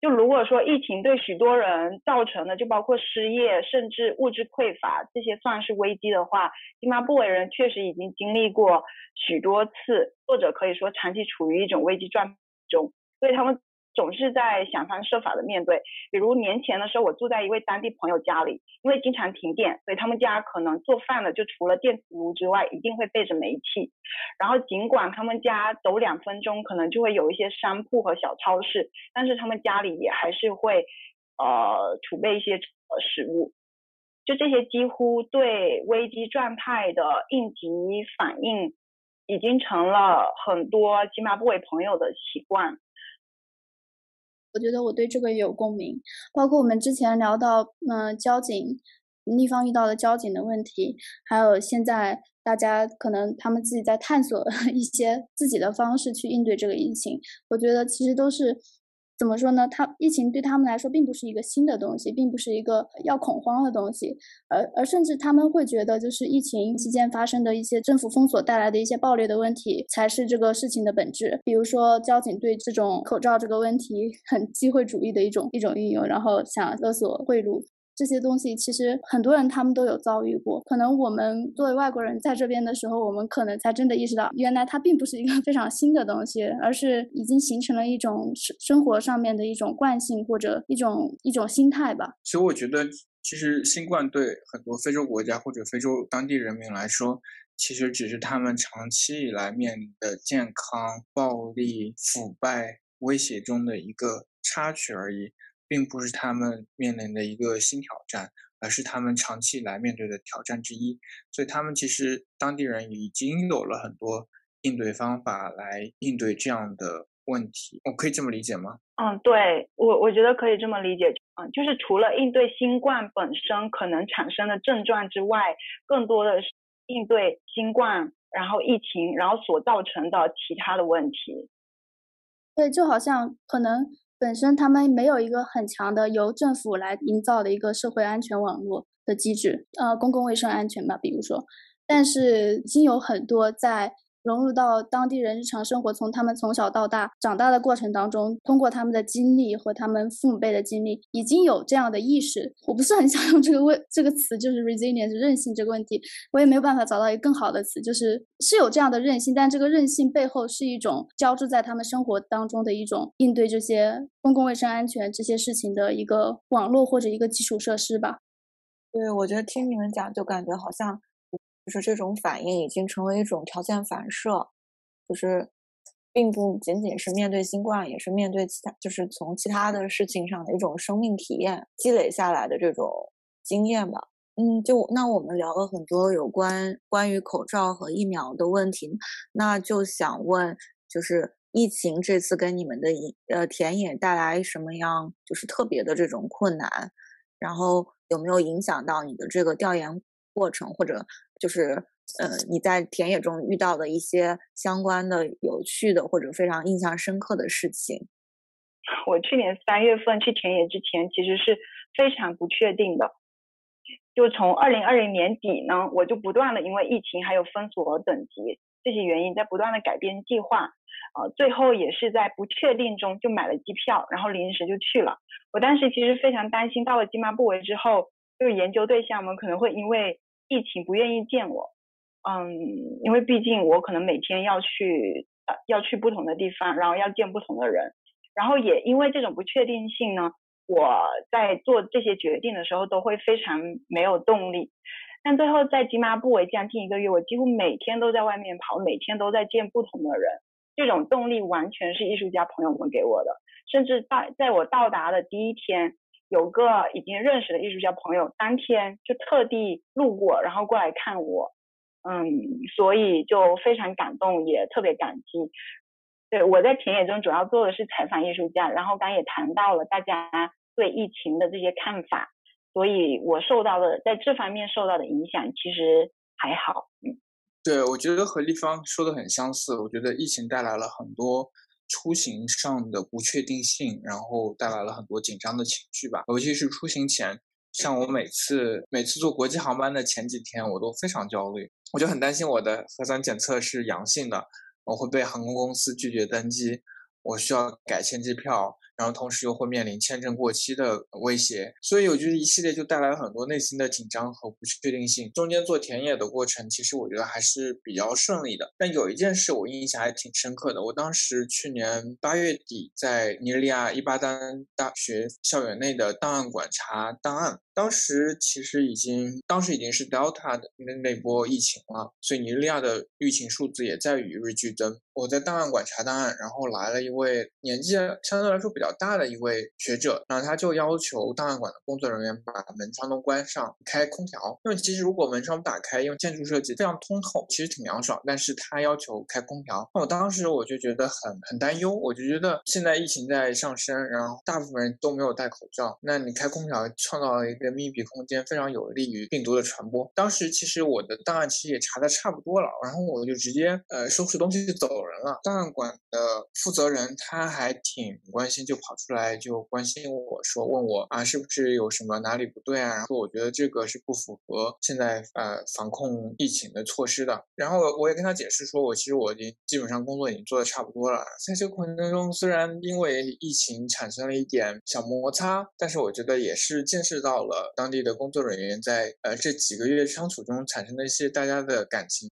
就如果说疫情对许多人造成的，就包括失业，甚至物质匮乏这些算是危机的话，津巴布韦人确实已经经历过许多次，或者可以说长期处于一种危机状态中，所以他们。总是在想方设法的面对，比如年前的时候，我住在一位当地朋友家里，因为经常停电，所以他们家可能做饭的就除了电磁炉之外，一定会备着煤气。然后尽管他们家走两分钟可能就会有一些商铺和小超市，但是他们家里也还是会呃储备一些呃食物。就这些几乎对危机状态的应急反应，已经成了很多津巴布韦朋友的习惯。我觉得我对这个也有共鸣，包括我们之前聊到，嗯，交警逆方遇到的交警的问题，还有现在大家可能他们自己在探索 一些自己的方式去应对这个疫情，我觉得其实都是。怎么说呢？他疫情对他们来说并不是一个新的东西，并不是一个要恐慌的东西，而而甚至他们会觉得，就是疫情期间发生的一些政府封锁带来的一些暴烈的问题，才是这个事情的本质。比如说，交警对这种口罩这个问题很机会主义的一种一种运用，然后想勒索贿赂。这些东西其实很多人他们都有遭遇过，可能我们作为外国人在这边的时候，我们可能才真的意识到，原来它并不是一个非常新的东西，而是已经形成了一种生生活上面的一种惯性或者一种一种心态吧。所以我觉得，其实新冠对很多非洲国家或者非洲当地人民来说，其实只是他们长期以来面临的健康、暴力、腐败威胁中的一个插曲而已。并不是他们面临的一个新挑战，而是他们长期以来面对的挑战之一。所以他们其实当地人已经有了很多应对方法来应对这样的问题。我可以这么理解吗？嗯，对我我觉得可以这么理解。嗯，就是除了应对新冠本身可能产生的症状之外，更多的是应对新冠，然后疫情，然后所造成的其他的问题。对，就好像可能。本身他们没有一个很强的由政府来营造的一个社会安全网络的机制，呃，公共卫生安全吧，比如说，但是已经有很多在。融入到当地人日常生活，从他们从小到大长大的过程当中，通过他们的经历和他们父母辈的经历，已经有这样的意识。我不是很想用这个问这个词，就是 resilience 韧性这个问题，我也没有办法找到一个更好的词，就是是有这样的韧性，但这个韧性背后是一种交织在他们生活当中的一种应对这些公共卫生安全这些事情的一个网络或者一个基础设施吧。对，我觉得听你们讲，就感觉好像。就是这种反应已经成为一种条件反射，就是并不仅仅是面对新冠，也是面对其他，就是从其他的事情上的一种生命体验积累下来的这种经验吧。嗯，就那我们聊了很多有关关于口罩和疫苗的问题，那就想问，就是疫情这次给你们的呃田野带来什么样就是特别的这种困难，然后有没有影响到你的这个调研？过程，或者就是呃你在田野中遇到的一些相关的有趣的或者非常印象深刻的事情。我去年三月份去田野之前，其实是非常不确定的。就从二零二零年底呢，我就不断的因为疫情还有封锁等级这些原因，在不断的改变计划。呃，最后也是在不确定中就买了机票，然后临时就去了。我当时其实非常担心，到了津巴布韦之后，就是研究对象们可能会因为疫情不愿意见我。嗯，因为毕竟我可能每天要去呃要去不同的地方，然后要见不同的人。然后也因为这种不确定性呢，我在做这些决定的时候都会非常没有动力。但最后在津巴布韦将近一个月，我几乎每天都在外面跑，每天都在见不同的人。这种动力完全是艺术家朋友们给我的。甚至在在我到达的第一天，有个已经认识的艺术家朋友，当天就特地路过，然后过来看我。嗯，所以就非常感动，也特别感激。对，我在田野中主要做的是采访艺术家，然后刚也谈到了大家对疫情的这些看法，所以我受到的在这方面受到的影响其实还好。嗯，对，我觉得和立方说的很相似。我觉得疫情带来了很多出行上的不确定性，然后带来了很多紧张的情绪吧。尤其是出行前，像我每次每次坐国际航班的前几天，我都非常焦虑，我就很担心我的核酸检测是阳性的。我会被航空公司拒绝登机，我需要改签机票。然后同时又会面临签证过期的威胁，所以我觉得一系列就带来了很多内心的紧张和不确定性。中间做田野的过程，其实我觉得还是比较顺利的。但有一件事我印象还挺深刻的，我当时去年八月底在尼日利亚伊巴丹大学校园内的档案馆查档案，当时其实已经当时已经是 Delta 的那那波疫情了，所以尼日利亚的疫情数字也在与日俱增。我在档案馆查档案，然后来了一位年纪相对来说比较。大的一位学者，然后他就要求档案馆的工作人员把门窗都关上，开空调。因为其实如果门窗不打开，因为建筑设计非常通透，其实挺凉爽。但是他要求开空调，那我当时我就觉得很很担忧，我就觉得现在疫情在上升，然后大部分人都没有戴口罩，那你开空调创造了一个密闭空间，非常有利于病毒的传播。当时其实我的档案其实也查的差不多了，然后我就直接呃收拾东西就走人了。档案馆的负责人他还挺关心，就。跑出来就关心我说，问我啊是不是有什么哪里不对啊？然后我觉得这个是不符合现在呃防控疫情的措施的。然后我也跟他解释说，我其实我已经基本上工作已经做的差不多了。在这个过程当中，虽然因为疫情产生了一点小摩擦，但是我觉得也是见识到了当地的工作人员在呃这几个月相处中产生的一些大家的感情。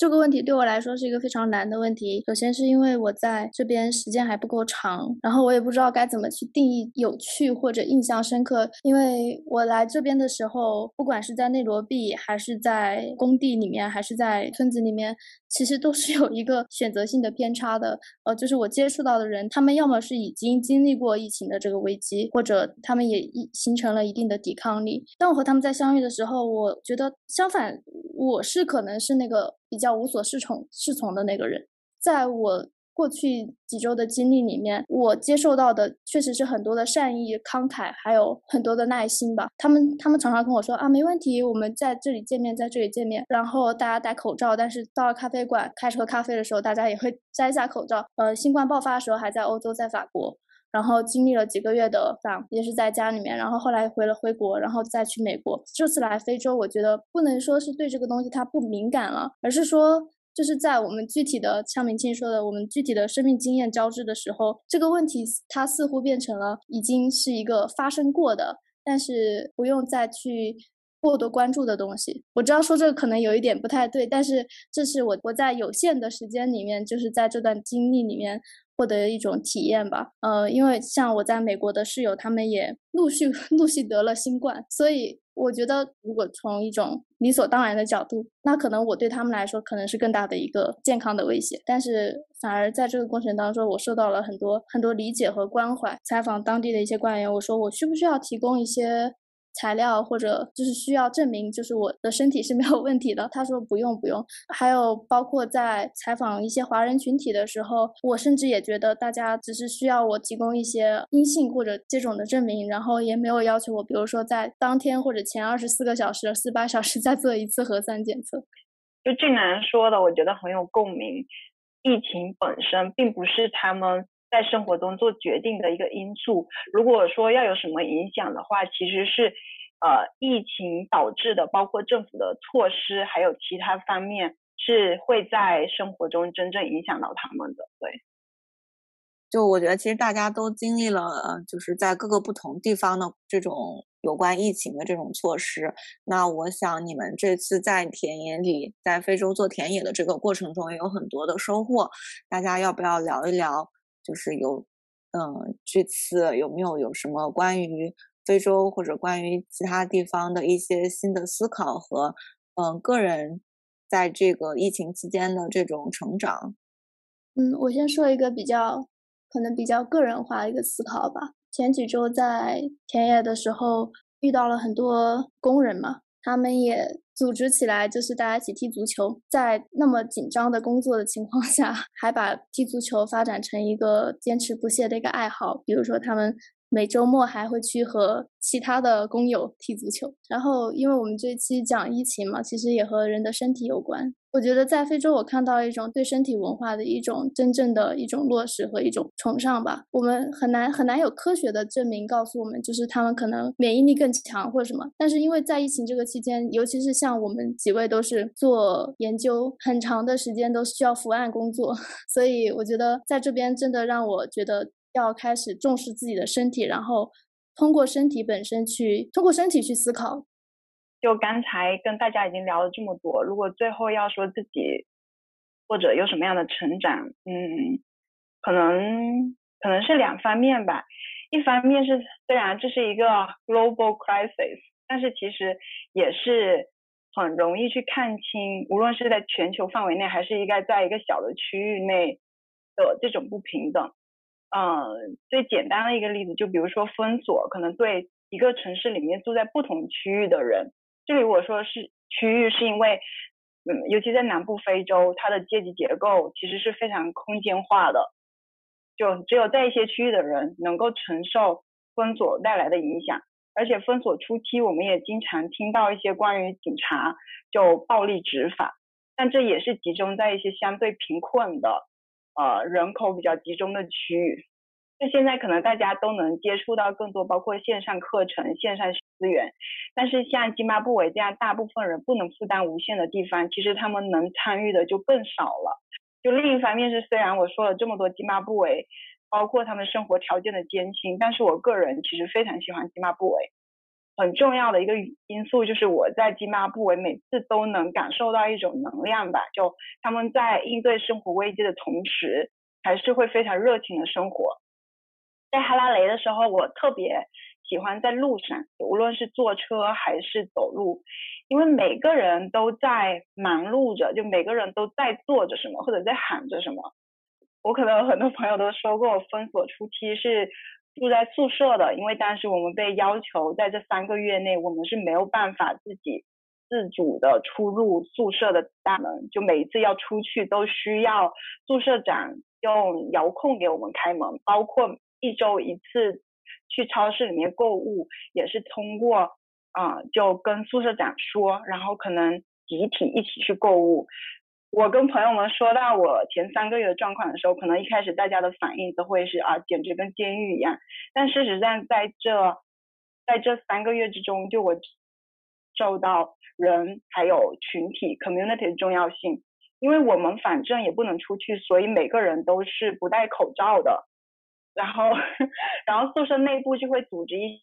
这个问题对我来说是一个非常难的问题。首先是因为我在这边时间还不够长，然后我也不知道该怎么去定义有趣或者印象深刻。因为我来这边的时候，不管是在内罗毕，还是在工地里面，还是在村子里面，其实都是有一个选择性的偏差的。呃，就是我接触到的人，他们要么是已经经历过疫情的这个危机，或者他们也一形成了一定的抵抗力。当我和他们在相遇的时候，我觉得相反，我是可能是那个。比较无所适从适从的那个人，在我过去几周的经历里面，我接受到的确实是很多的善意、慷慨，还有很多的耐心吧。他们他们常常跟我说啊，没问题，我们在这里见面，在这里见面。然后大家戴口罩，但是到了咖啡馆开始喝咖啡的时候，大家也会摘下口罩。呃，新冠爆发的时候还在欧洲，在法国。然后经历了几个月的访，也是在家里面，然后后来回了回国，然后再去美国。这次来非洲，我觉得不能说是对这个东西它不敏感了，而是说就是在我们具体的，像明庆说的，我们具体的生命经验交织的时候，这个问题它似乎变成了已经是一个发生过的，但是不用再去过多关注的东西。我知道说这个可能有一点不太对，但是这是我我在有限的时间里面，就是在这段经历里面。获得一种体验吧，呃，因为像我在美国的室友，他们也陆续 陆续得了新冠，所以我觉得，如果从一种理所当然的角度，那可能我对他们来说可能是更大的一个健康的威胁。但是反而在这个过程当中，我受到了很多很多理解和关怀。采访当地的一些官员，我说我需不需要提供一些材料或者就是需要证明就是我的身体是没有问题的？他说不用不用。还有包括在采访一些华人群体的时候，我甚至也觉得大家只是需要我提供一些阴性或者接种的证明，然后也没有要求我，比如说在当天或者前二十四个小时、四八小时再做一次核酸检测。就俊男说的，我觉得很有共鸣。疫情本身并不是他们。在生活中做决定的一个因素。如果说要有什么影响的话，其实是呃疫情导致的，包括政府的措施，还有其他方面是会在生活中真正影响到他们的。对，就我觉得其实大家都经历了，就是在各个不同地方的这种有关疫情的这种措施。那我想你们这次在田野里，在非洲做田野的这个过程中，也有很多的收获。大家要不要聊一聊？就是有，嗯，这次有没有有什么关于非洲或者关于其他地方的一些新的思考和，嗯，个人在这个疫情期间的这种成长？嗯，我先说一个比较可能比较个人化一个思考吧。前几周在田野的时候遇到了很多工人嘛，他们也。组织起来就是大家一起踢足球，在那么紧张的工作的情况 下，还把踢足球发展成一个坚持不懈的一个爱好。比如说，他们。每周末还会去和其他的工友踢足球，然后因为我们这期讲疫情嘛，其实也和人的身体有关。我觉得在非洲，我看到一种对身体文化的一种真正的一种落实和一种崇尚吧。我们很难很难有科学的证明告诉我们，就是他们可能免疫力更强或者什么。但是因为在疫情这个期间，尤其是像我们几位都是做研究，很长的时间都需要伏案工作，所以我觉得在这边真的让我觉得。要开始重视自己的身体，然后通过身体本身去，通过身体去思考。就刚才跟大家已经聊了这么多，如果最后要说自己或者有什么样的成长，嗯，可能可能是两方面吧。一方面是虽然这是一个 global crisis，但是其实也是很容易去看清，无论是在全球范围内，还是应该在一个小的区域内的这种不平等。嗯，最简单的一个例子，就比如说封锁，可能对一个城市里面住在不同区域的人，这里我说是区域，是因为，嗯，尤其在南部非洲，它的阶级结构其实是非常空间化的，就只有在一些区域的人能够承受封锁带来的影响，而且封锁初期，我们也经常听到一些关于警察就暴力执法，但这也是集中在一些相对贫困的。呃，人口比较集中的区域，就现在可能大家都能接触到更多，包括线上课程、线上资源。但是像津巴布韦这样大部分人不能负担无限的地方，其实他们能参与的就更少了。就另一方面是，虽然我说了这么多津巴布韦，包括他们生活条件的艰辛，但是我个人其实非常喜欢津巴布韦。很重要的一个因素就是我在津巴布韦每次都能感受到一种能量吧，就他们在应对生活危机的同时，还是会非常热情的生活。在哈拉雷的时候，我特别喜欢在路上，无论是坐车还是走路，因为每个人都在忙碌着，就每个人都在做着什么或者在喊着什么。我可能很多朋友都说过，封锁初期是。住在宿舍的，因为当时我们被要求在这三个月内，我们是没有办法自己自主的出入宿舍的大门，就每一次要出去都需要宿舍长用遥控给我们开门，包括一周一次去超市里面购物，也是通过啊就跟宿舍长说，然后可能集体一起去购物。我跟朋友们说到我前三个月的状况的时候，可能一开始大家的反应都会是啊，简直跟监狱一样。但事实上，在这在这三个月之中，就我受到人还有群体 community 的重要性，因为我们反正也不能出去，所以每个人都是不戴口罩的。然后，然后宿舍内部就会组织一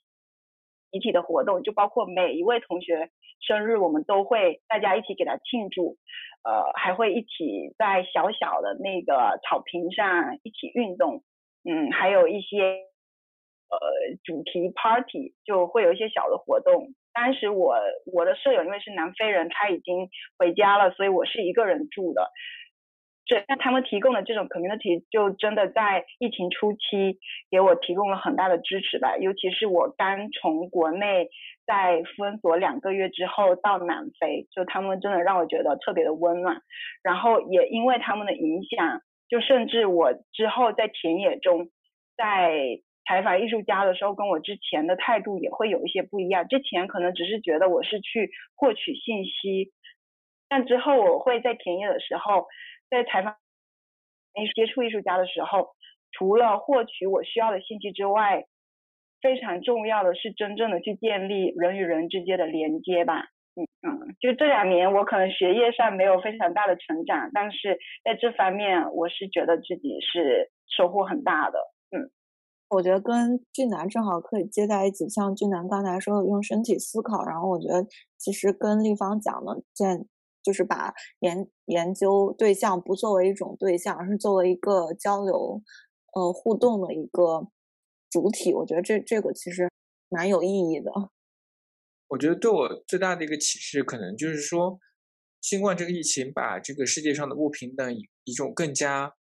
集体的活动，就包括每一位同学生日，我们都会大家一起给他庆祝。呃，还会一起在小小的那个草坪上一起运动，嗯，还有一些呃主题 party，就会有一些小的活动。当时我我的舍友因为是南非人，他已经回家了，所以我是一个人住的。对那他们提供的这种 community 就真的在疫情初期给我提供了很大的支持吧，尤其是我刚从国内在封锁两个月之后到南非，就他们真的让我觉得特别的温暖。然后也因为他们的影响，就甚至我之后在田野中，在采访艺术家的时候，跟我之前的态度也会有一些不一样。之前可能只是觉得我是去获取信息，但之后我会在田野的时候，在采访、接触艺术家的时候，除了获取我需要的信息之外，非常重要的是真正的去建立人与人之间的连接吧。嗯嗯，就这两年我可能学业上没有非常大的成长，但是在这方面我是觉得自己是收获很大的。嗯，我觉得跟俊南正好可以接在一起，像俊南刚才说的用身体思考，然后我觉得其实跟立方讲的这就是把研研究对象不作为一种对象，而是作为一个交流呃互动的一个。主体，我觉得这这个其实蛮有意义的。我觉得对我最大的一个启示，可能就是说，新冠这个疫情把这个世界上的不平等以一种更加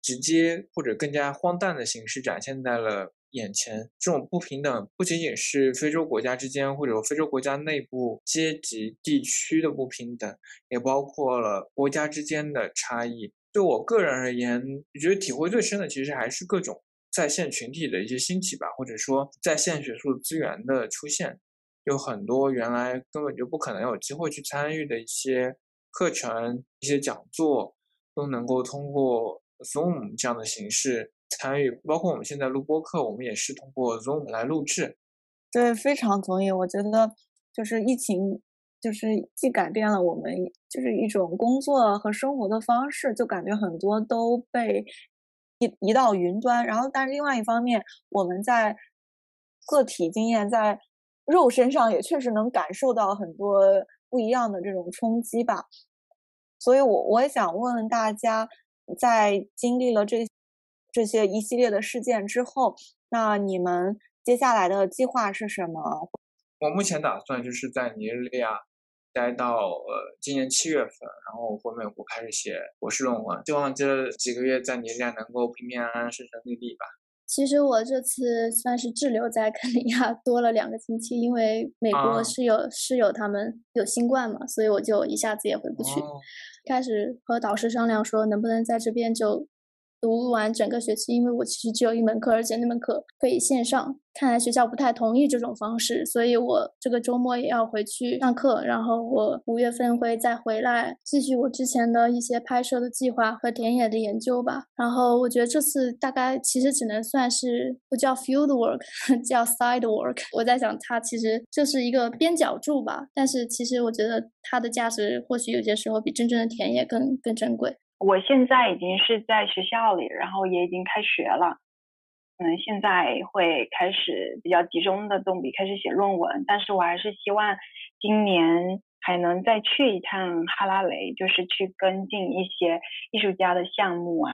直接或者更加荒诞的形式展现在了眼前。这种不平等不仅仅是非洲国家之间或者非洲国家内部阶级地区的不平等，也包括了国家之间的差异。对我个人而言，我觉得体会最深的其实还是各种。在线群体的一些兴起吧，或者说在线学术资源的出现，有很多原来根本就不可能有机会去参与的一些课程、一些讲座，都能够通过 Zoom 这样的形式参与。包括我们现在录播课，我们也是通过 Zoom 来录制。对，非常同意。我觉得就是疫情，就是既改变了我们就是一种工作和生活的方式，就感觉很多都被。移移到云端，然后，但是另外一方面，我们在个体经验在肉身上也确实能感受到很多不一样的这种冲击吧。所以，我我也想问问大家，在经历了这这些一系列的事件之后，那你们接下来的计划是什么？我目前打算就是在尼日利亚。待到呃今年七月份，然后回美国开始写博士论文，希望这几个月在尼日利亚能够平平安安、顺顺利利吧。其实我这次算是滞留在肯尼亚多了两个星期，因为美国室友室友他们有新冠嘛，所以我就一下子也回不去。开始和导师商量说，能不能在这边就。读完整个学期，因为我其实只有一门课，而且那门课可以线上。看来学校不太同意这种方式，所以我这个周末也要回去上课。然后我五月份会再回来，继续我之前的一些拍摄的计划和田野的研究吧。然后我觉得这次大概其实只能算是不叫 field work，叫 side work。我在想，它其实就是一个边角柱吧。但是其实我觉得它的价值或许有些时候比真正的田野更更珍贵。我现在已经是在学校里，然后也已经开学了，嗯，现在会开始比较集中的动笔开始写论文，但是我还是希望今年还能再去一趟哈拉雷，就是去跟进一些艺术家的项目啊。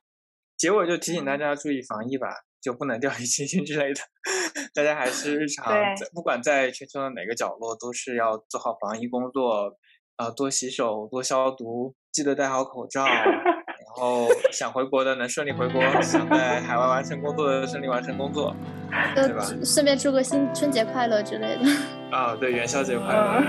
结尾就提醒大家注意防疫吧，就不能掉以轻心之类的，大家还是日常不管在全球的哪个角落，都是要做好防疫工作，啊，多洗手，多消毒，记得戴好口罩。然后想回国的能顺利回国，想在海外完成工作的顺利完成工作，对吧？顺便祝个新春节快乐之类的。啊，对，元宵节快乐。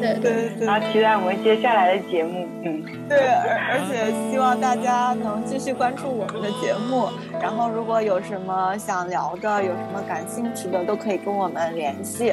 对对对。然后期待我们接下来的节目，嗯。对，而而且希望大家能继续关注我们的节目。然后如果有什么想聊的，有什么感兴趣的，都可以跟我们联系。